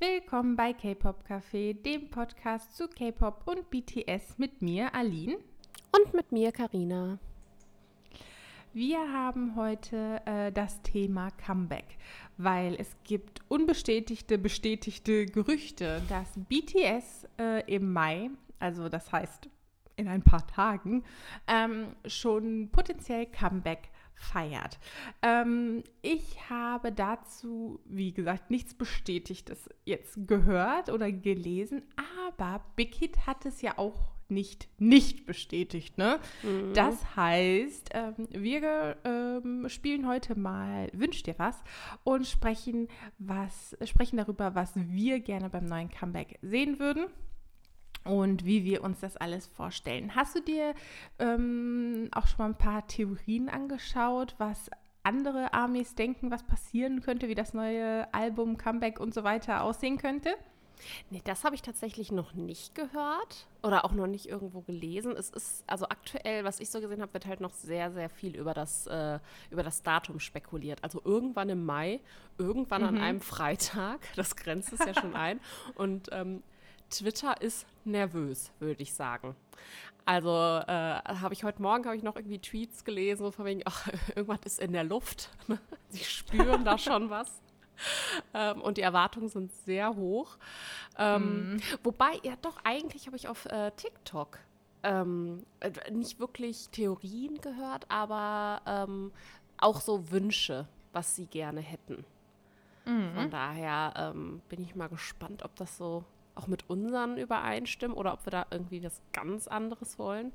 Willkommen bei K-Pop Café, dem Podcast zu K-Pop und BTS mit mir, Aline. Und mit mir, Karina. Wir haben heute äh, das Thema Comeback, weil es gibt unbestätigte, bestätigte Gerüchte, dass BTS äh, im Mai, also das heißt in ein paar Tagen, ähm, schon potenziell Comeback feiert. Ähm, ich habe dazu, wie gesagt, nichts Bestätigtes jetzt gehört oder gelesen, aber Big Hit hat es ja auch nicht nicht bestätigt. Ne? Mhm. Das heißt, ähm, wir ähm, spielen heute mal Wünsch dir was und sprechen, was, sprechen darüber, was wir gerne beim neuen Comeback sehen würden und wie wir uns das alles vorstellen. Hast du dir ähm, auch schon mal ein paar Theorien angeschaut, was andere Armees denken, was passieren könnte, wie das neue Album, Comeback und so weiter aussehen könnte? Nee, das habe ich tatsächlich noch nicht gehört oder auch noch nicht irgendwo gelesen. Es ist, also aktuell, was ich so gesehen habe, wird halt noch sehr, sehr viel über das, äh, über das Datum spekuliert. Also irgendwann im Mai, irgendwann mhm. an einem Freitag, das grenzt es ja schon ein. Und ähm, Twitter ist nervös, würde ich sagen. Also äh, habe ich heute Morgen habe ich noch irgendwie Tweets gelesen, von wegen, ach, irgendwas ist in der Luft. Sie spüren da schon was. Ähm, und die Erwartungen sind sehr hoch. Ähm, mm. Wobei, ja doch, eigentlich habe ich auf äh, TikTok ähm, äh, nicht wirklich Theorien gehört, aber ähm, auch so Wünsche, was sie gerne hätten. Mhm. Von daher ähm, bin ich mal gespannt, ob das so auch mit unseren übereinstimmen oder ob wir da irgendwie was ganz anderes wollen.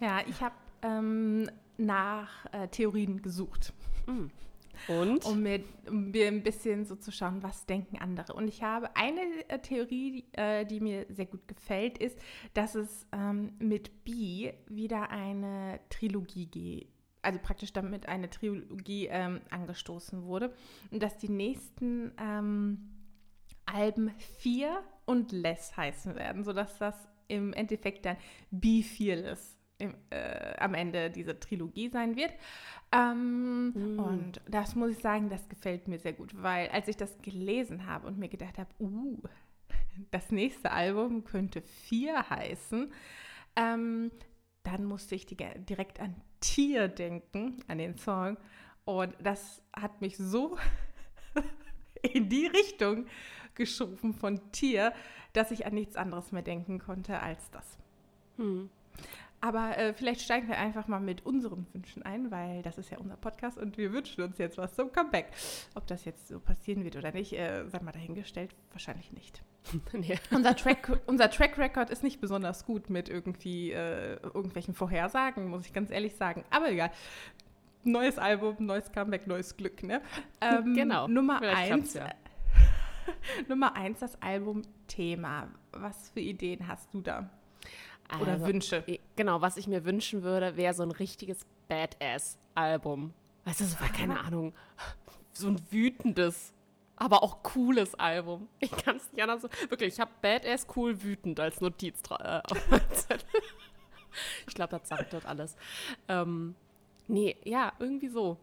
Ja, ich habe ähm, nach äh, Theorien gesucht. Mhm. Und? Um mir, um mir, ein bisschen so zu schauen, was denken andere. Und ich habe eine äh, Theorie, die, äh, die, mir sehr gut gefällt, ist, dass es ähm, mit B wieder eine Trilogie geht. Also praktisch damit eine Trilogie ähm, angestoßen wurde. Und dass die nächsten ähm, Alben 4 und Less heißen werden, sodass das im Endeffekt dann Be Fearless im, äh, am Ende dieser Trilogie sein wird. Ähm, mm. Und das muss ich sagen, das gefällt mir sehr gut, weil als ich das gelesen habe und mir gedacht habe, uh, das nächste Album könnte 4 heißen, ähm, dann musste ich die, direkt an Tier denken, an den Song. Und das hat mich so in die Richtung geschoben von Tier, dass ich an nichts anderes mehr denken konnte als das. Hm. Aber äh, vielleicht steigen wir einfach mal mit unseren Wünschen ein, weil das ist ja unser Podcast und wir wünschen uns jetzt was zum Comeback. Ob das jetzt so passieren wird oder nicht, äh, sei mal dahingestellt, wahrscheinlich nicht. nee. unser, Track, unser Track Record ist nicht besonders gut mit irgendwie äh, irgendwelchen Vorhersagen, muss ich ganz ehrlich sagen. Aber egal. Neues Album, neues Comeback, neues Glück, ne? Ähm, genau. Nummer eins. Ja. Nummer eins, das Album-Thema. Was für Ideen hast du da? Oder also, Wünsche? Genau, was ich mir wünschen würde, wäre so ein richtiges Badass-Album. Weißt du, so war keine Ahnung, so ein wütendes, aber auch cooles Album. Ich kann es nicht anders. Wirklich, ich habe Badass, cool, wütend als Notiz äh, auf meinem Zettel. ich glaube, das sagt dort alles. Ähm, nee, ja, irgendwie so.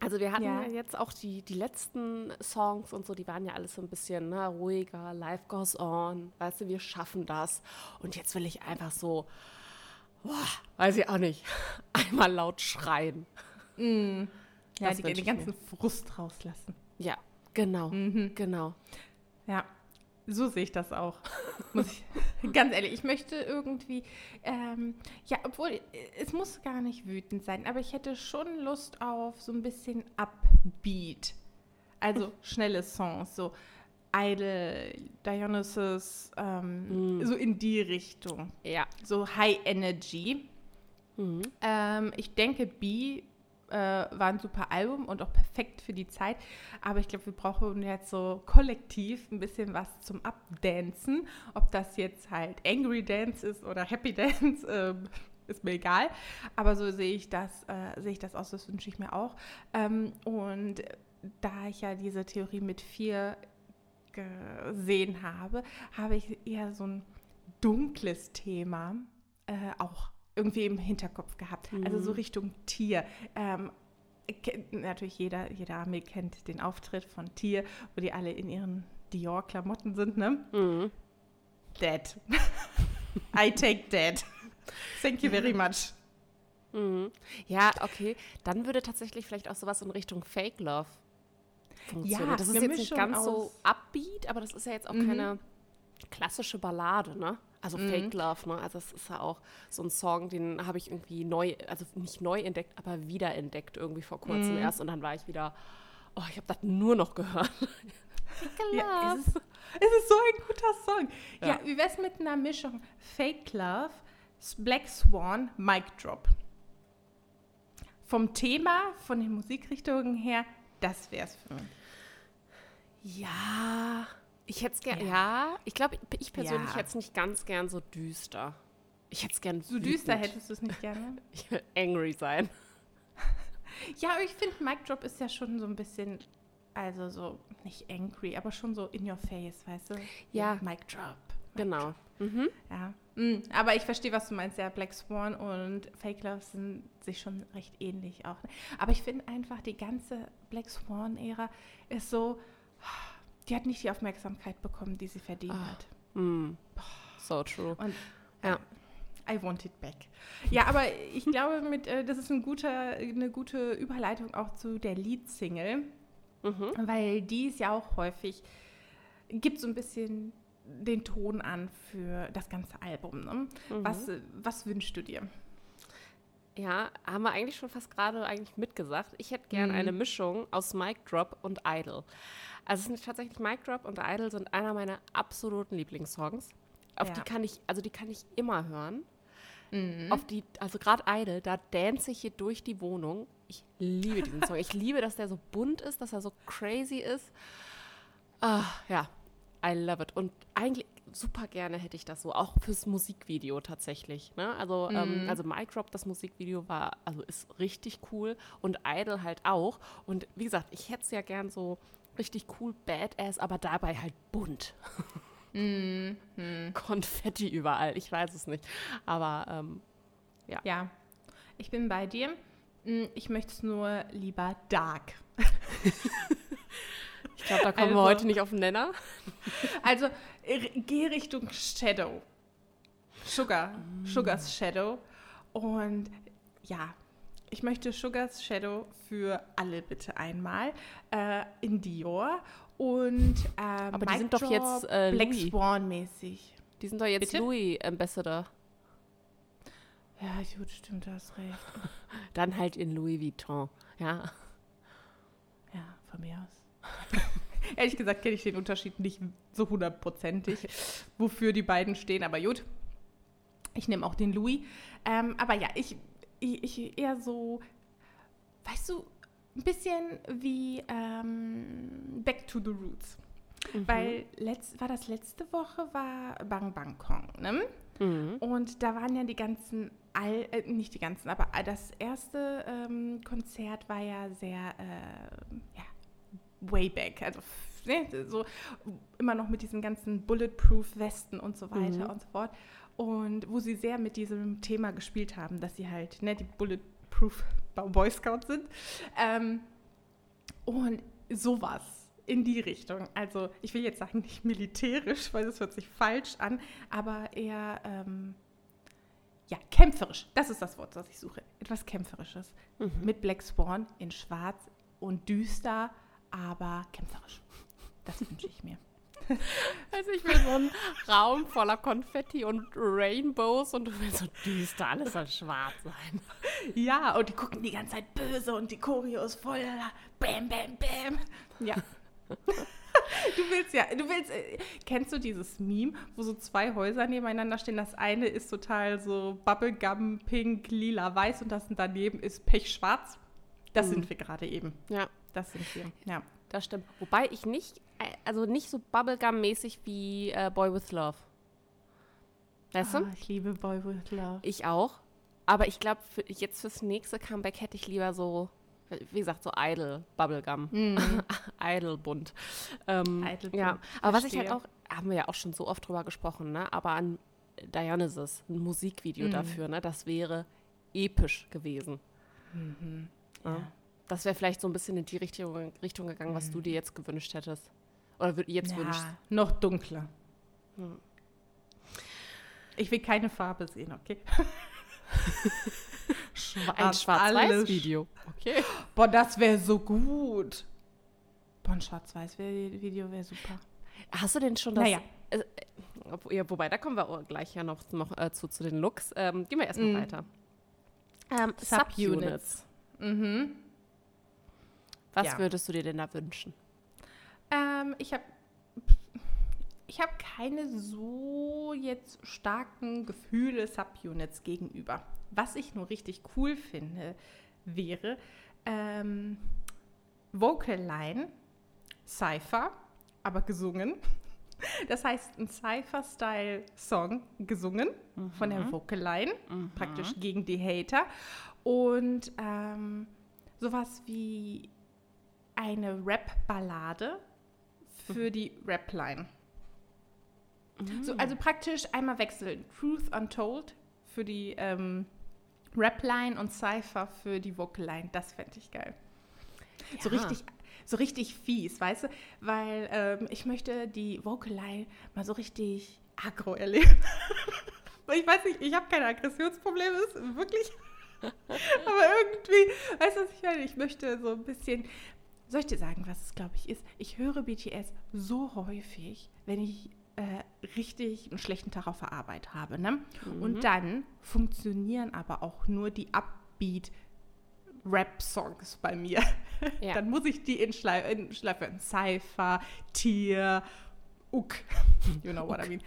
Also wir hatten ja. ja, jetzt auch die, die letzten Songs und so, die waren ja alles so ein bisschen ne, ruhiger, Life goes on, weißt du, wir schaffen das. Und jetzt will ich einfach so, boah, weiß ich auch nicht, einmal laut schreien. Mm. Ja, die, den ganzen mir. Frust rauslassen. Ja, genau, mhm. genau. Ja, so sehe ich das auch. Muss ich, ganz ehrlich, ich möchte irgendwie, ähm, ja, obwohl es muss gar nicht wütend sein, aber ich hätte schon Lust auf so ein bisschen Upbeat. Also schnelle Songs, so Idol, Dionysus, ähm, mm. so in die Richtung. Ja. So High Energy. Mhm. Ähm, ich denke, B äh, war ein super Album und auch perfekt für die Zeit. Aber ich glaube, wir brauchen jetzt so kollektiv ein bisschen was zum Abdancen. Ob das jetzt halt Angry Dance ist oder Happy Dance, äh, ist mir egal. Aber so sehe ich das, äh, sehe ich das aus, das wünsche ich mir auch. Ähm, und da ich ja diese Theorie mit vier gesehen habe, habe ich eher so ein dunkles Thema äh, auch irgendwie im Hinterkopf gehabt. Mhm. Also so mhm. Richtung Tier. Ähm, natürlich jeder, jeder Armee kennt den Auftritt von Tier, wo die alle in ihren Dior-Klamotten sind, ne? Mhm. Dead. I take dead. Thank you very much. Mhm. Ja, okay. Dann würde tatsächlich vielleicht auch sowas in Richtung Fake Love funktionieren. Ja, das ist jetzt nicht ganz so upbeat, aber das ist ja jetzt auch Mhm. keine klassische Ballade, ne? Also Mhm. Fake Love, ne? Also es ist ja auch so ein Song, den habe ich irgendwie neu, also nicht neu entdeckt, aber wiederentdeckt irgendwie vor kurzem Mhm. erst und dann war ich wieder, oh, ich habe das nur noch gehört. Fake Ja, Love. es, ist, es ist so ein guter Song. Ja, Ja. wie wär's mit einer Mischung Fake Love, Black Swan, Mic Drop? Vom Thema, von den Musikrichtungen her, das wär's für mich. Ja, ich hätte es gern, Ja. ja. ich glaube, ich persönlich Ja. hätte es nicht ganz gern so düster. Ich hätte es gern So düster wütend. hättest du es nicht gerne. Ich will angry sein. Ja, aber ich finde, Mic Drop ist ja schon so ein bisschen, also so, nicht angry, aber schon so in your face, weißt du? Ja. Mic Drop. Mic Genau. Mhm. Ja, mm, aber ich verstehe, was du meinst. Ja, Black Swan und Fake Love sind sich schon recht ähnlich auch. Aber ich finde einfach, die ganze Black Swan-Ära ist so, die hat nicht die Aufmerksamkeit bekommen, die sie verdient Ah. hat. Mm. So true. Und Ja. I want it back. Ja, aber ich glaube, mit, äh, das ist ein guter, eine gute Überleitung auch zu der Lead-Single, Mhm. weil die ist ja auch häufig, gibt so ein bisschen den Ton an für das ganze Album. Ne? Mhm. Was, was wünschst du dir? Ja, haben wir eigentlich schon fast gerade eigentlich mitgesagt. Ich hätte gern Mhm. eine Mischung aus Mic Drop und Idol. Also es sind tatsächlich Mic Drop und Idol sind einer meiner absoluten Lieblingssongs. Auf Ja. die kann ich, also die kann ich immer hören. Mhm. Auf die, also gerade Idol, da dance ich hier durch die Wohnung. Ich liebe diesen Song. Ich liebe, dass der so bunt ist, dass er so crazy ist. Ah, ja, I love it. Und eigentlich super gerne hätte ich das so, auch fürs Musikvideo tatsächlich. Ne? Also, ähm, also Mic Drop, das Musikvideo war, also ist richtig cool und Idol halt auch. Und wie gesagt, ich hätte es ja gern so richtig cool, badass, aber dabei halt bunt. Konfetti überall, ich weiß es nicht. Aber ähm, Ja, ich bin bei dir. Mm, Ich möchte es nur lieber dark. ich glaube, da kommen wir Also- heute nicht auf den Nenner. Also geh Richtung Shadow. Sugar. Sugars Shadow. Und ja, ich möchte Sugars Shadow für alle bitte einmal äh, in Dior. Und ähm, Aber die sind doch jetzt, äh, Black. Swan mäßig. Die sind doch jetzt Bitte? Louis Ambassador. Ja, gut, stimmt, du hast recht. Dann halt in Louis Vuitton. Ja. Ja, von mir aus. Ehrlich gesagt kenne ich den Unterschied nicht so hundertprozentig, wofür die beiden stehen, aber gut. Ich nehme auch den Louis. Ähm, aber ja, ich, ich, ich eher so, weißt du, ein bisschen wie ähm, Back to the Roots. Mhm. Weil letzt, war das letzte Woche, war Bang Bang Kong, ne? Mhm. Und da waren ja die ganzen, All, äh, nicht die ganzen, aber das erste ähm, Konzert war ja sehr, äh, ja, way back. Also ne, so immer noch mit diesen ganzen Bulletproof-Westen und so weiter Mhm. und so fort. Und wo sie sehr mit diesem Thema gespielt haben, dass sie halt ne, die Bulletproof Boy Scouts sind. Ähm, und sowas in die Richtung. Also ich will jetzt sagen, nicht militärisch, weil das hört sich falsch an, aber eher ähm, ja, kämpferisch. Das ist das Wort, das ich suche. Etwas kämpferisches. Mhm. Mit Black Swan in schwarz und düster, aber kämpferisch. Das wünsche ich mir. Also ich will so einen Raum voller Konfetti und Rainbows und du willst so düster, alles soll schwarz sein. Ja, und die gucken die ganze Zeit böse und die Choreo ist voll Bam, Bam, Bam. Ja. Du willst ja, du willst, äh, kennst du dieses Meme, wo so zwei Häuser nebeneinander stehen? Das eine ist total so Bubblegum, pink, lila, weiß und das daneben ist pechschwarz. Das Mhm. sind wir gerade eben. Ja, Das sind wir. Ja. das stimmt. Wobei ich nicht, äh, also nicht so Bubblegum-mäßig wie äh, Boy with Love. Weißt Ah, du? ich liebe Boy with Love. Ich auch. Aber ich glaube, für, jetzt fürs nächste Comeback hätte ich lieber so, wie gesagt, so Idol Bubblegum. Idol bunt. Ähm, Idle ja, bunt, aber was ich halt auch, haben wir ja auch schon so oft drüber gesprochen, ne? Aber an Dionysus, ein Musikvideo Mhm. dafür, ne? Das wäre episch gewesen. Ja. Ja. Das wäre vielleicht so ein bisschen in die Richtung, Richtung gegangen, was Mhm. du dir jetzt gewünscht hättest. Oder jetzt Ja, wünschst noch dunkler. Hm. Ich will keine Farbe sehen, okay? Schwarz, Ein Schwarz-Weiß-Video. Okay. Boah, das wäre so gut. Boah, ein Schwarz-Weiß-Video wäre super. Hast du denn schon das? Naja. Äh, äh, ja, wobei, da kommen wir auch gleich ja noch, noch äh, zu, zu den Looks. Ähm, gehen wir erstmal Mm. weiter. Ähm, Subunits. Subunits. Mhm. Was Ja. würdest du dir denn da wünschen? Ähm, ich habe ich hab keine so jetzt starken Gefühle Subunits gegenüber. Was ich nur richtig cool finde, wäre ähm, Vocal Line, Cypher, aber gesungen. Das heißt, ein Cypher-Style-Song gesungen von der Vocal Line, praktisch gegen die Hater. Und ähm, sowas wie eine Rap-Ballade für die Rap-Line. So, also praktisch einmal wechseln. Truth Untold für die ähm, Rap-Line und Cypher für die Vocal-Line. Das fände ich geil. So Ja. richtig, so richtig fies, weißt du? Weil ähm, ich möchte die Vocal-Line mal so richtig aggro erleben. ich weiß nicht, ich habe keine Aggressionsprobleme, ist wirklich. Aber irgendwie, weißt du, was ich meine? Ich möchte so ein bisschen. Soll ich dir sagen, was es, glaube ich, ist? Ich höre BTS so häufig, wenn ich äh, richtig einen schlechten Tag auf der Arbeit habe. Ne? Und dann funktionieren aber auch nur die Upbeat Rap-Songs bei mir. Ja. Dann muss ich die in, Schlei in Schleife. Cypher, Tier, Uk. You know what I mean.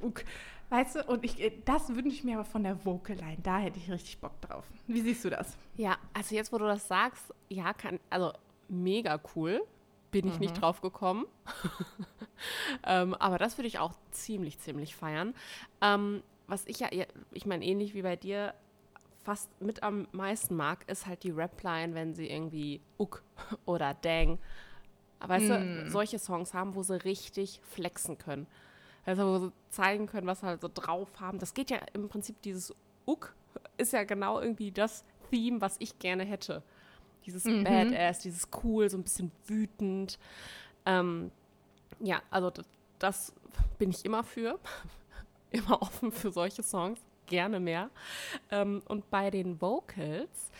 Uk. Weißt du, und ich, äh, das wünsche ich mir aber von der Vocal Line. Da hätte ich richtig Bock drauf. Wie siehst du das? Ja, also jetzt, wo du das sagst, ja, kann, also mega cool. Bin ich nicht drauf gekommen. ähm, aber das würde ich auch ziemlich, ziemlich feiern. Ähm, was ich ja, ich meine, ähnlich wie bei dir, fast mit am meisten mag, ist halt die Rap-Line, wenn sie irgendwie Uck oder Dang, weißt du, solche Songs haben, wo sie richtig flexen können. Also wo sie zeigen können, was sie halt so drauf haben. Das geht ja im Prinzip, dieses Uck ist ja genau irgendwie das Theme, was ich gerne hätte. Dieses Badass, dieses cool, so ein bisschen wütend. Ähm, ja, also das, das bin ich immer für. immer offen für solche Songs. Gerne mehr. Ähm, und bei den Vocals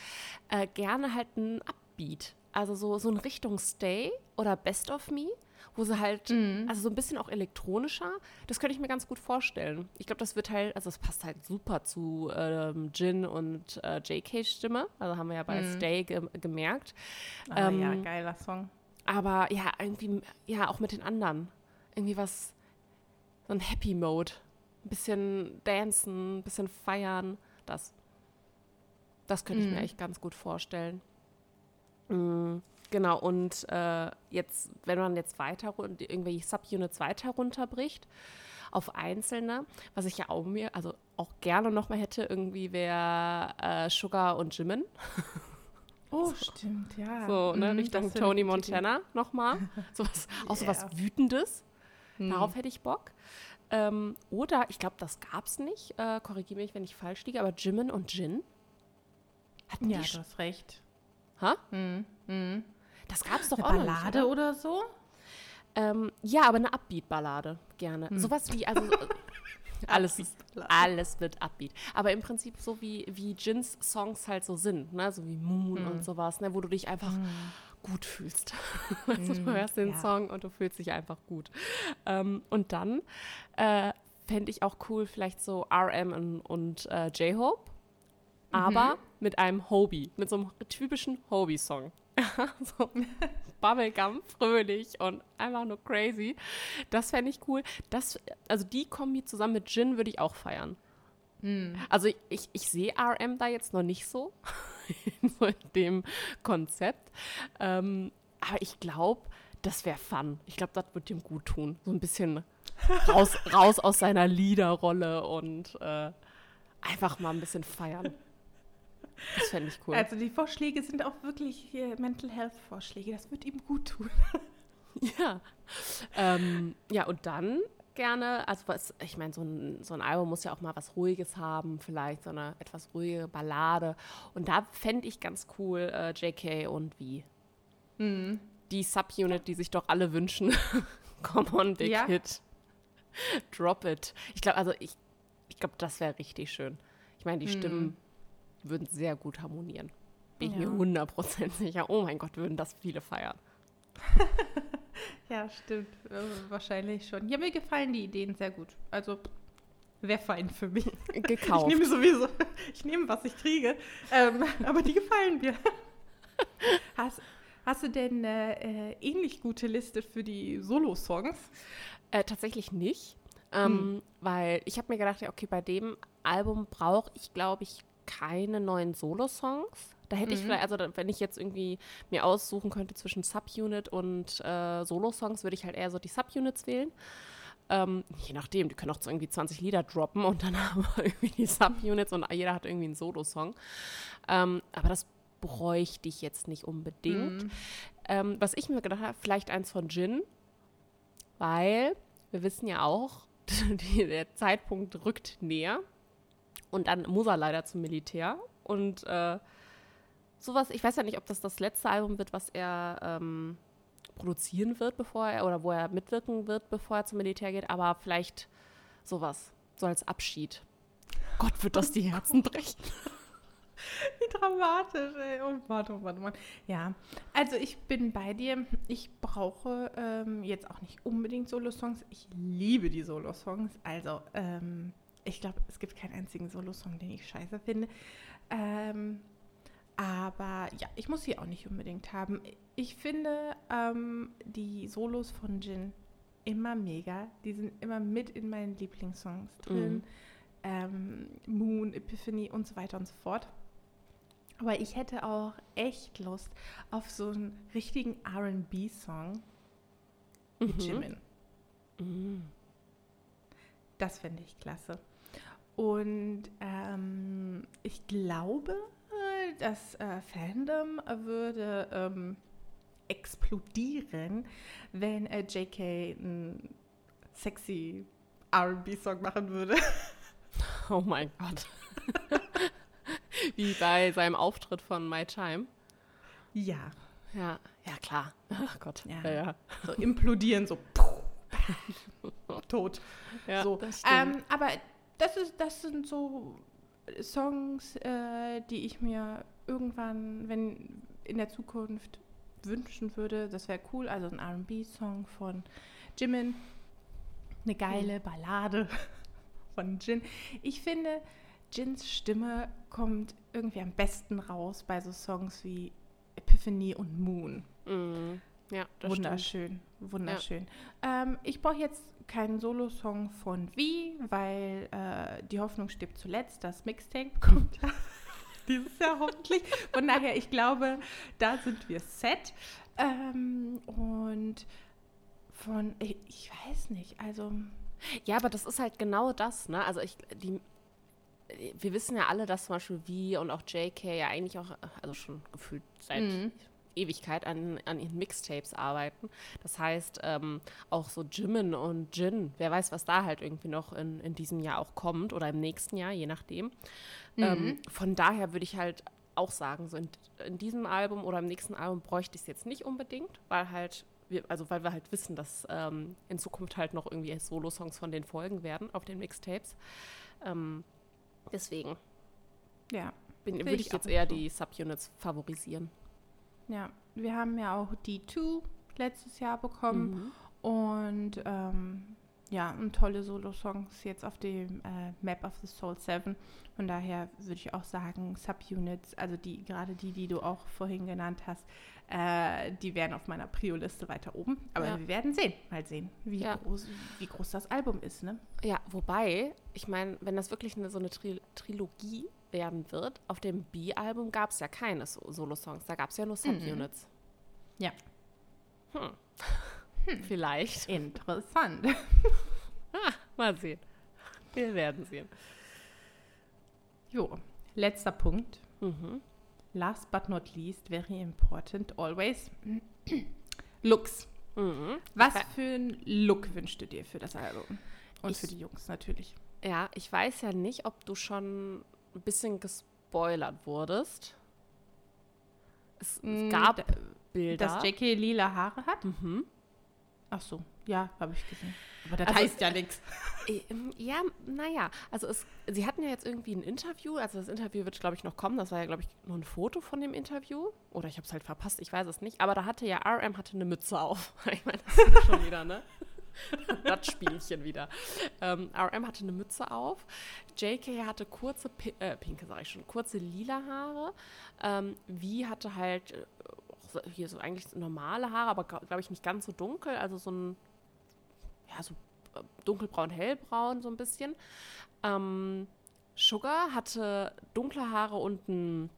äh, gerne halt ein Upbeat. Also so, so in Richtung Stay oder Best of Me, wo sie halt, also so ein bisschen auch elektronischer. Das könnte ich mir ganz gut vorstellen. Ich glaube, das wird halt, also es passt halt super zu ähm, Jin und äh, JKs Stimme. Also haben wir ja bei Stay ge gemerkt. Ah, Ähm, ja, geiler Song. Aber ja, irgendwie, ja, auch mit den anderen. Irgendwie was, so ein Happy Mode. Ein bisschen dancen, ein bisschen feiern. Das. Das könnte ich mir echt ganz gut vorstellen. Mm, genau, und äh, jetzt, wenn man jetzt weiter run- irgendwelche Subunits weiter runterbricht auf einzelne, was ich ja auch mir, also auch gerne nochmal hätte, irgendwie wäre äh, Sugar und Jimin. Oh, stimmt, ja. So, ne, Mhm, Richtung Tony Montana nochmal. Sowas, Auch so was Yeah. Wütendes. Mhm. Darauf hätte ich Bock. Ähm, oder, ich glaube, das gab es nicht. Äh, Korrigiere mich, wenn ich falsch liege, aber Jimin und Jin. Hatten Ja, die du hast recht. Ha? Mhm. Mhm. Das gab es doch Eine auch Ballade nicht, oder so? oder? Ähm, ja, aber eine Upbeat-Ballade, gerne. Sowas wie, also äh, alles, ist, alles wird Upbeat. Aber im Prinzip so wie, wie Jins Songs halt so sind, ne? so wie Moon und sowas, ne? wo du dich einfach gut fühlst. weißt du, du hörst den ja. Song und du fühlst dich einfach gut. Ähm, und dann äh, fände ich auch cool, vielleicht so RM und, und äh, J-Hope, aber mit einem Hobie, mit so einem typischen Hobie-Song. so Bubblegum, fröhlich und einfach nur crazy. Das fände ich cool. Das, also die Kombi zusammen mit Jin würde ich auch feiern. Also ich, ich, ich sehe RM da jetzt noch nicht so, in dem Konzept. Ähm, aber ich glaube, das wäre fun. Ich glaube, das wird ihm gut tun. So ein bisschen raus, raus aus seiner Leaderrolle und äh, einfach mal ein bisschen feiern. Das fände ich cool. Also die Vorschläge sind auch wirklich hier Mental Health Vorschläge. Das wird ihm gut tun. Ja. Ähm, ja, und dann gerne, also was, ich meine, so ein, so ein Album muss ja auch mal was Ruhiges haben, vielleicht so eine etwas ruhige Ballade. Und da fände ich ganz cool äh, JK und wie. die Subunit, die sich doch alle wünschen. Come on, Big Ja. Hit. Drop it. Ich glaube, also ich, ich glaube, das wäre richtig schön. Ich meine, die Stimmen würden sehr gut harmonieren. Bin ich Ja. mir 100% sicher. Oh mein Gott, würden das viele feiern. Ja, stimmt. Äh, wahrscheinlich schon. Ja, mir gefallen die Ideen sehr gut. Also, wäre fein für mich. Ich Gekauft. nehme sowieso, ich nehme, was ich kriege. Ähm, aber die gefallen mir. Hast, hast du denn eine äh, ähnlich gute Liste für die Solo-Songs? Äh, tatsächlich nicht. Ähm, Weil ich habe mir gedacht, ja, okay, bei dem Album brauche ich, glaube ich, keine neuen Solo-Songs. Da hätte ich vielleicht, also wenn ich jetzt irgendwie mir aussuchen könnte zwischen Subunit und äh, Solo-Songs, würde ich halt eher so die Subunits wählen. Ähm, je nachdem, die können auch so irgendwie 20 Lieder droppen und dann haben wir irgendwie die Subunits und jeder hat irgendwie einen Solo-Song. Ähm, aber das bräuchte ich jetzt nicht unbedingt. Mhm. Ähm, was ich mir gedacht habe, vielleicht eins von Jin, weil wir wissen ja auch, die, der Zeitpunkt rückt näher und dann muss er leider zum Militär und äh, sowas, ich weiß ja nicht, ob das das letzte Album wird, was er ähm, produzieren wird, bevor er, oder wo er mitwirken wird, bevor er zum Militär geht, aber vielleicht sowas, so als Abschied. Gott, wird das die Herzen brechen. Wie dramatisch, ey. Oh Mann, oh Mann, oh Mann. Ja, also ich bin bei dir. Ich brauche ähm, jetzt auch nicht unbedingt Solo-Songs. Ich liebe die Solo-Songs. Also, ähm, ich glaube, es gibt keinen einzigen Solo-Song, den ich scheiße finde. Ähm, aber ja, ich muss sie auch nicht unbedingt haben. Ich finde ähm, die Solos von Jin immer mega. Die sind immer mit in meinen Lieblingssongs drin. Mhm. Ähm, Moon, Epiphany und so weiter und so fort. Aber ich hätte auch echt Lust auf so einen richtigen RB-Song mit Mhm. Jimin. Mhm. Das fände ich klasse. Und ähm, ich glaube, das äh, Fandom würde ähm, explodieren, wenn äh, JK einen sexy RB-Song machen würde. Oh mein Gott. Wie bei seinem Auftritt von My Time. ja, Ja, ja klar. Ach Gott. Ja. Ja, ja. so implodieren, so tot. ja so. Ähm, aber das, ist, das sind so Songs, äh, die ich mir irgendwann, wenn in der Zukunft wünschen würde. Das wäre cool. Also ein RB-Song von Jimin. Eine geile Ballade von Jin. Ich finde, Jins Stimme kommt irgendwie am besten raus bei so Songs wie Epiphany und Moon. Mhm. Ja, das stimmt. Wunderschön, wunderschön. Ähm, ich brauche jetzt keinen Solo-Song von Wie, weil äh, die Hoffnung stirbt zuletzt. Das Mixtape kommt ja dieses Jahr hoffentlich. Von daher, ich glaube, da sind wir set. Ähm, und von, ich, ich weiß nicht, also Ja, aber das ist halt genau das, ne? Also ich, die, wir wissen ja alle, dass zum Beispiel wie und auch JK ja eigentlich auch, also schon gefühlt seit Mhm. Ewigkeit an, an ihren Mixtapes arbeiten. Das heißt, ähm, auch so Jimin und Jin, wer weiß, was da halt irgendwie noch in, in diesem Jahr auch kommt oder im nächsten Jahr, je nachdem. Ähm, von daher würde ich halt auch sagen, so in, in diesem Album oder im nächsten Album bräuchte ich es jetzt nicht unbedingt, weil halt wir, also weil wir halt wissen, dass ähm, in Zukunft halt noch irgendwie Solo-Songs von denen folgen werden auf den Mixtapes. Ähm, deswegen ja, bin- würde ich jetzt eher so. die Subunits favorisieren. Ja. Wir haben ja auch D2 letztes Jahr bekommen. Und ähm, ja, und tolle Solo-Songs jetzt auf dem äh, Map of the Soul 7. Von daher würde ich auch sagen, Subunits, also die, gerade die, die du auch vorhin genannt hast, äh, die wären auf meiner Prio-Liste weiter oben. Aber Ja. wir werden sehen, mal sehen, wie, Ja. groß, wie groß das Album ist, ne? Ja, wobei, ich meine, wenn das wirklich eine, so eine Tri Trilogie werden wird, auf dem B-Album gab es ja keine so Solo-Songs, da gab es ja nur Subunits. Ja. Hm. Vielleicht. Interessant. Ah, mal sehen. Wir werden sehen. jo, letzter Punkt. Mhm. Last but not least, very important, always. Looks. Mhm. Was für einen Look wünschst du dir für das Album? Und Ich- für die Jungs natürlich. Ja, ich weiß ja nicht, ob du schon ein bisschen gespoilert wurdest. Es, es Mm, gab da- Bilder. Dass JK lila Haare hat? Mhm. Ach so, ja, habe ich gesehen. Aber das Also- heißt ja nichts. Ähm, Ja, naja, also es, sie hatten ja jetzt irgendwie ein Interview, also das Interview wird, glaube ich, noch kommen. Das war ja, glaube ich, noch ein Foto von dem Interview. Oder ich habe es halt verpasst, ich weiß es nicht. Aber da hatte ja RM hatte eine Mütze auf. Ich meine, das ist schon wieder, ne? Das Spielchen wieder. Ähm, RM hatte eine Mütze auf. JK hatte kurze, pi äh, pinke sage ich schon, kurze lila Haare. Ähm, Vi hatte halt äh, hier so eigentlich normale Haare, aber glaube ich nicht ganz so dunkel. Also so ein, ja, so äh, dunkelbraun, hellbraun so ein bisschen. Ähm, Sugar hatte dunkle Haare und ein,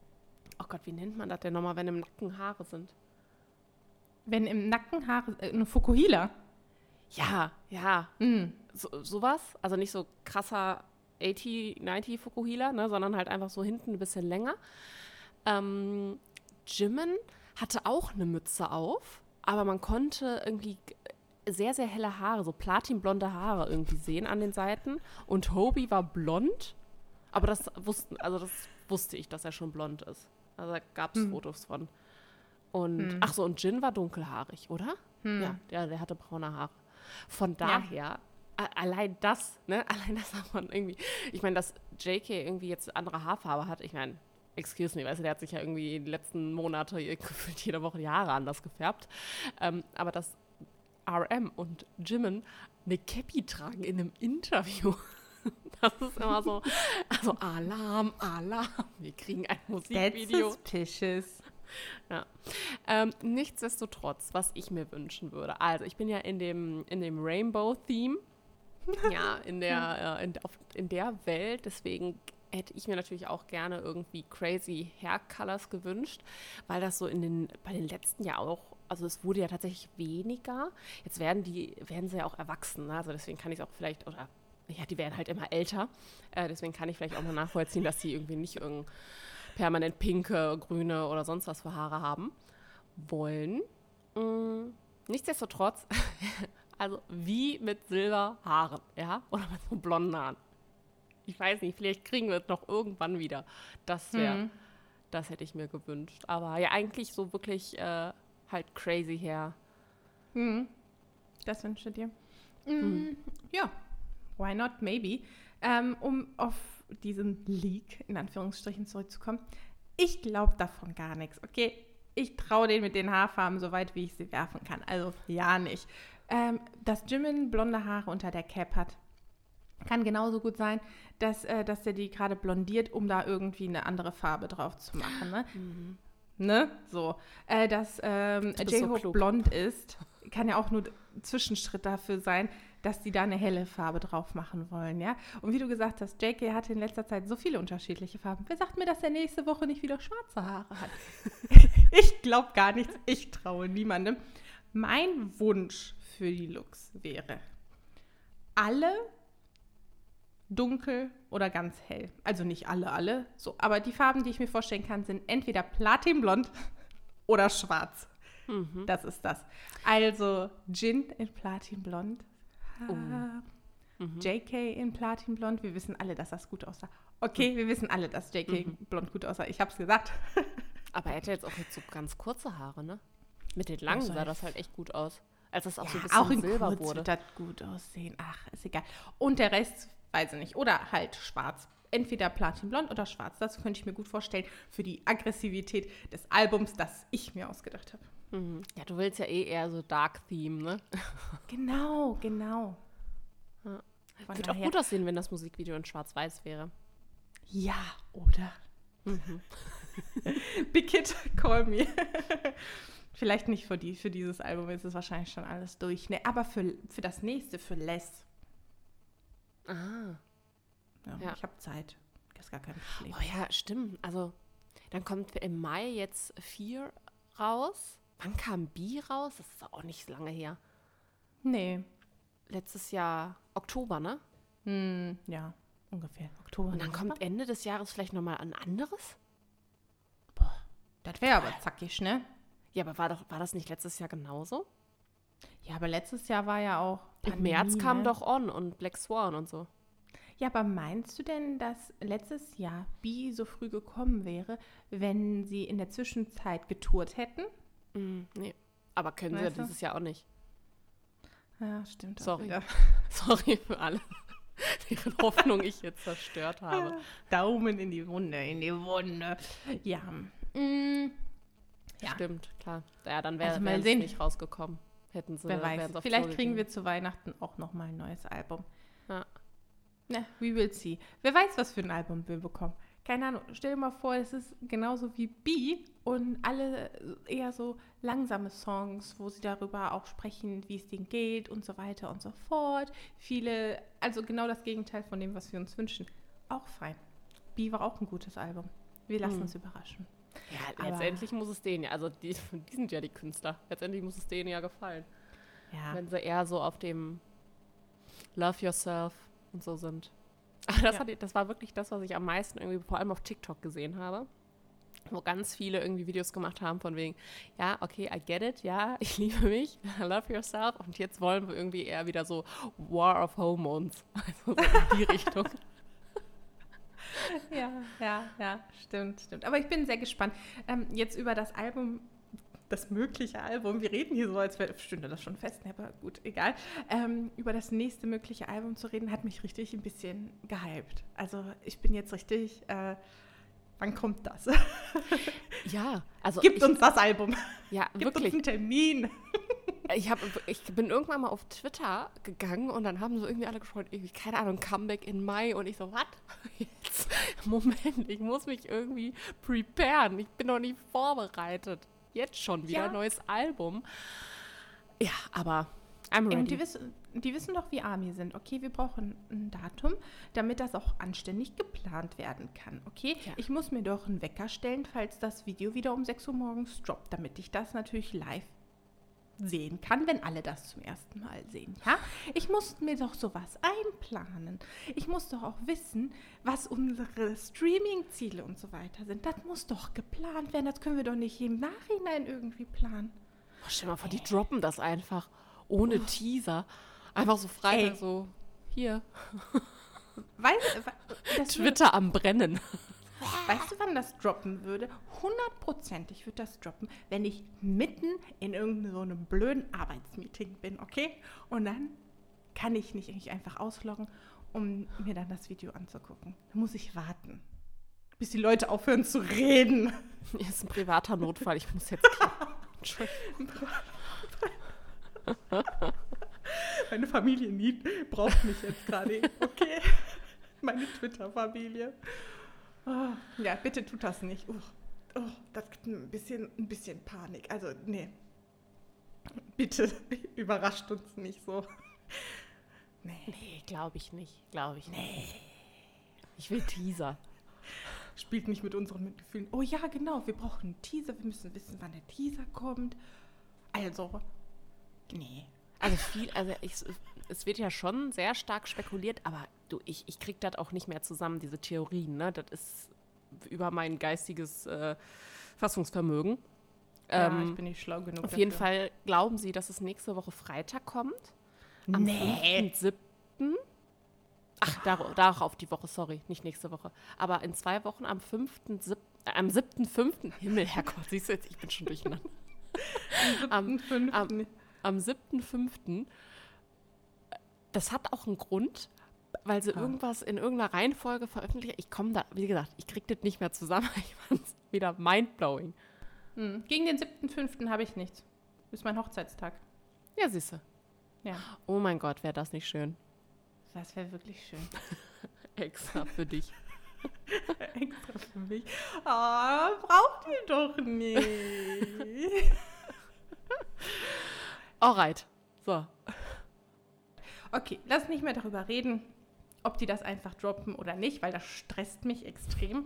oh Gott, wie nennt man das denn nochmal, wenn im Nacken Haare sind? Wenn im Nacken Haare, äh, eine Fukuhila. Ja, ja, Mm. so, sowas. Also nicht so krasser 80, 90 Fukuhila, ne, sondern halt einfach so hinten ein bisschen länger. Ähm, Jimin hatte auch eine Mütze auf, aber man konnte irgendwie sehr, sehr helle Haare, so platinblonde Haare irgendwie sehen an den Seiten. Und Hobie war blond, aber das wussten, also das wusste ich, dass er schon blond ist. Also da gab es Hm. Fotos von. Und, Hm. ach so, und Jin war dunkelhaarig, oder? Hm. Ja, der, der hatte braune Haare. Von Ja. daher, a- allein das, ne, allein das davon irgendwie, ich meine, dass JK irgendwie jetzt andere Haarfarbe hat, ich meine, excuse me, weißt du, der hat sich ja irgendwie die letzten Monate gefühlt jede Woche die Haare anders gefärbt. Ähm, aber dass RM und Jimin eine Cappy tragen in einem Interview, das ist immer so, also Alarm, Alarm, wir kriegen ein That's Musikvideo. suspicious. Ähm, nichtsdestotrotz, was ich mir wünschen würde. Also, ich bin ja in dem, in dem Rainbow-Theme. ja, in der, äh, in, auf, in der Welt. Deswegen hätte ich mir natürlich auch gerne irgendwie crazy Hair Colors gewünscht, weil das so in den, bei den letzten ja auch, also es wurde ja tatsächlich weniger. Jetzt werden die, werden sie ja auch erwachsen. Ne? Also deswegen kann ich es auch vielleicht, oder ja, die werden halt immer älter. Äh, deswegen kann ich vielleicht auch mal nachvollziehen, dass die irgendwie nicht irgendein permanent pinke, grüne oder sonst was für Haare haben wollen. Mm, nichtsdestotrotz, also wie mit Silberhaaren, ja, oder mit so blonden Haaren. Ich weiß nicht, vielleicht kriegen wir es noch irgendwann wieder. Das wäre, Mhm. das hätte ich mir gewünscht. Aber ja, eigentlich so wirklich äh, halt crazy hair. Mhm. Das wünsche dir. Mhm. Ja, why not, maybe. Ähm, um auf diesen Leak in Anführungsstrichen zurückzukommen. Ich glaube davon gar nichts, okay? Ich traue den mit den Haarfarben so weit, wie ich sie werfen kann. Also ja nicht. Ähm, dass Jimin blonde Haare unter der Cap hat, kann genauso gut sein, dass, äh, dass er die gerade blondiert, um da irgendwie eine andere Farbe drauf zu machen. Ne? Ne? So. Äh, dass ähm, so J-Hope klug. blond ist, kann ja auch nur Zwischenschritt dafür sein, dass die da eine helle Farbe drauf machen wollen, ja. Und wie du gesagt hast, JK hatte in letzter Zeit so viele unterschiedliche Farben. Wer sagt mir, dass er nächste Woche nicht wieder schwarze Haare hat? ich glaube gar nichts. Ich traue niemandem. Mein Wunsch für die Looks wäre, alle dunkel oder ganz hell. Also nicht alle, alle. So, aber die Farben, die ich mir vorstellen kann, sind entweder platinblond oder schwarz. Mhm. Das ist das. Also Jin in platinblond. Oh. Mhm. JK in platinblond. Wir wissen alle, dass das gut aussah. Okay, wir wissen alle, dass JK Mhm. blond gut aussah. Ich hab's gesagt. Aber er hätte jetzt auch jetzt so ganz kurze Haare, ne? Mit den langen sah das halt echt gut aus. Als das auch so ein Ja, bisschen auch in silber kurz wurde. wird das gut aussehen. Ach, ist egal. Und der Rest, weiß ich nicht. Oder halt schwarz. Entweder platinblond oder schwarz. Das könnte ich mir gut vorstellen für die Aggressivität des Albums, das ich mir ausgedacht habe. Mhm. Ja, du willst ja eh eher so Dark Theme, ne? Genau, genau. Ja. Würde auch gut aussehen, wenn das Musikvideo in Schwarz-Weiß wäre. Ja, oder? Mhm. Big Hit, call me. Vielleicht nicht für, die, für dieses Album, ist es wahrscheinlich schon alles durch. Ne, aber für, für das nächste, für Les. Ah. Ja, Ja. Ich habe Zeit. Das ist gar kein Problem. Oh ja, stimmt. Also, dann kommt im Mai jetzt Fear raus. Wann kam B raus? Das ist auch nicht so lange her. Nee. Letztes Jahr Oktober, ne? Hm, ja, ungefähr. Oktober. Und dann November. kommt Ende des Jahres vielleicht nochmal ein anderes? Das wäre aber zackig, ne? Ja, aber war, doch, war das nicht letztes Jahr genauso? Ja, aber letztes Jahr war ja auch. Im März Pandemie, kam ne? doch On und Black Swan und so. Ja, aber meinst du denn, dass letztes Jahr B so früh gekommen wäre, wenn sie in der Zwischenzeit getourt hätten? Mm, nee. Aber können Weißt sie ja dieses Jahr auch nicht. Ja, stimmt. Sorry. Sorry für alle, deren Hoffnung ich jetzt zerstört habe. Daumen in die Wunde, in die Wunde. Ja. Mm, ja. Stimmt, klar. Ja, dann wäre Also mal es sehen. nicht rausgekommen. Hätten sie Wer weiß. Vielleicht kriegen wir zu Weihnachten auch noch mal ein neues Album. Ja. Na, we will see. Wer weiß, was für ein Album wir bekommen. Keine Ahnung. Stell dir mal vor, es ist genauso wie B und alle eher so langsame Songs, wo sie darüber auch sprechen, wie es denen geht und so weiter und so fort. Viele, also genau das Gegenteil von dem, was wir uns wünschen. Auch fein. B war auch ein gutes Album. Wir lassen Mhm. uns überraschen. Ja, Aber- letztendlich muss es denen ja, also die, die sind ja die Künstler. Letztendlich muss es denen ja gefallen. Ja. Wenn sie eher so auf dem Love Yourself und so sind. Aber das, Ja. hat, das war wirklich das, was ich am meisten irgendwie vor allem auf TikTok gesehen habe. Wo ganz viele irgendwie Videos gemacht haben von wegen, ja, okay, I get it, ja, ich liebe mich, I love yourself. Und jetzt wollen wir irgendwie eher wieder so War of Hormones. Also so in die Richtung. Ja, ja, ja, stimmt, stimmt. Aber ich bin sehr gespannt. Ähm, jetzt über das Album, das mögliche Album, wir reden hier so, als wäre, stünde das schon fest, ne, aber gut, egal. Ähm, über das nächste mögliche Album zu reden, hat mich richtig ein bisschen gehypt. Also ich bin jetzt richtig, äh, wann kommt das? Ja, also Gibt ich, uns das Album. ja, Gibt wirklich. uns einen Termin. Ich, hab, ich bin irgendwann mal auf Twitter gegangen und dann haben so irgendwie alle geschrieben, irgendwie, keine Ahnung, Comeback in Mai. Und ich so, was? Jetzt? Moment, ich muss mich irgendwie preparen. Ich bin noch nicht vorbereitet. Jetzt schon wieder Ja. neues Album. Ja, aber I'm ready. die wissen, die wissen doch, wie arm wir sind. Okay, wir brauchen ein Datum, damit das auch anständig geplant werden kann. Okay, Ja. ich muss mir doch einen Wecker stellen, falls das Video wieder um 6 Uhr morgens droppt, damit ich das natürlich live sehen kann, wenn alle das zum ersten Mal sehen. Ja, ich muss mir doch sowas einplanen. Ich muss doch auch wissen, was unsere Streaming-Ziele und so weiter sind. Das muss doch geplant werden. Das können wir doch nicht im Nachhinein irgendwie planen. Oh, stell mal vor, die droppen das einfach ohne Teaser. Einfach so Freitag Ey. so, hier, Weißt, das würde- Twitter am Brennen. Weißt du, wann das droppen würde? Hundertprozentig würde das droppen, wenn ich mitten in irgendeinem so einem blöden Arbeitsmeeting bin, okay? Und dann kann ich nicht mich einfach ausloggen, um mir dann das Video anzugucken. Da muss ich warten, bis die Leute aufhören zu reden. Hier ist ein privater Notfall, ich muss jetzt. Meine Familie nie braucht mich jetzt gerade, okay? Meine Twitter-Familie. Oh, ja, bitte tut das nicht. Oh, oh, das gibt ein bisschen, ein bisschen Panik. Also, nee. Bitte überrascht uns nicht so. Nee. Nee, glaube ich nicht. Glaube ich nicht. Ich will Teaser. Spielt nicht mit unseren Mitgefühlen. Oh ja, genau, wir brauchen einen Teaser. Wir müssen wissen, wann der Teaser kommt. Also, nee. Also viel, also ich, es wird ja schon sehr stark spekuliert, aber du, ich, ich krieg das auch nicht mehr zusammen, diese Theorien, ne? Das ist über mein geistiges äh, Fassungsvermögen. Ja, Ähm, ich bin nicht schlau genug. auf jeden dafür. Fall glauben sie, dass es nächste Woche Freitag kommt. Am Nee. 5.7. Ach, dar darauf die Woche, sorry, nicht nächste Woche. Aber in zwei Wochen am 5.7., äh, am 7.5., Himmel, Herrgott, siehst du jetzt, ich bin schon durcheinander. am, Am fünften. am- am 7.5. Das hat auch einen Grund, weil sie Ah. irgendwas in irgendeiner Reihenfolge veröffentlichen. Ich komme da, wie gesagt, ich krieg das nicht mehr zusammen. Ich fand's wieder mindblowing. Hm. Gegen den 7.5. habe ich nichts. Ist mein Hochzeitstag. Ja, siehste. Ja, Oh mein Gott, wäre das nicht schön. das wäre wirklich schön. Extra für dich. Extra für mich. Ah, braucht ihr doch nicht. Alright. So. Okay, lass nicht mehr darüber reden, ob die das einfach droppen oder nicht, weil das stresst mich extrem.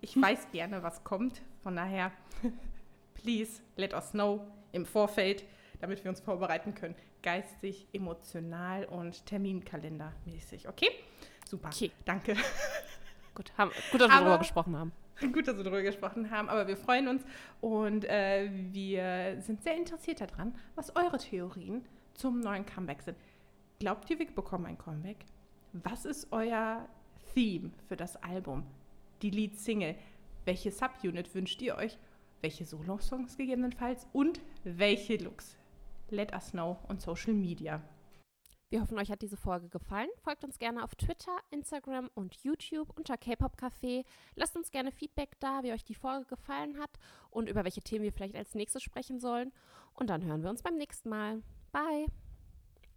Ich weiß gerne, was kommt. Von daher, please let us know im Vorfeld, damit wir uns vorbereiten können. Geistig, emotional und Terminkalendermäßig. Okay? Super. Okay. Danke. Gut, haben, gut, dass wir Aber- darüber gesprochen haben. Gut, dass wir darüber gesprochen haben, aber wir freuen uns und äh, wir sind sehr interessiert daran, was eure Theorien zum neuen Comeback sind. Glaubt ihr, wir bekommen ein Comeback? Was ist euer Theme für das Album? Die Lead-Single? Welche Subunit wünscht ihr euch? welche Solo-Songs gegebenenfalls und welche Looks. Let us know on Social Media. Wir hoffen, euch hat diese Folge gefallen. Folgt uns gerne auf Twitter, Instagram und YouTube unter K-Pop Café. Lasst uns gerne Feedback da, wie euch die Folge gefallen hat und über welche Themen wir vielleicht als nächstes sprechen sollen. Und dann hören wir uns beim nächsten Mal. Bye!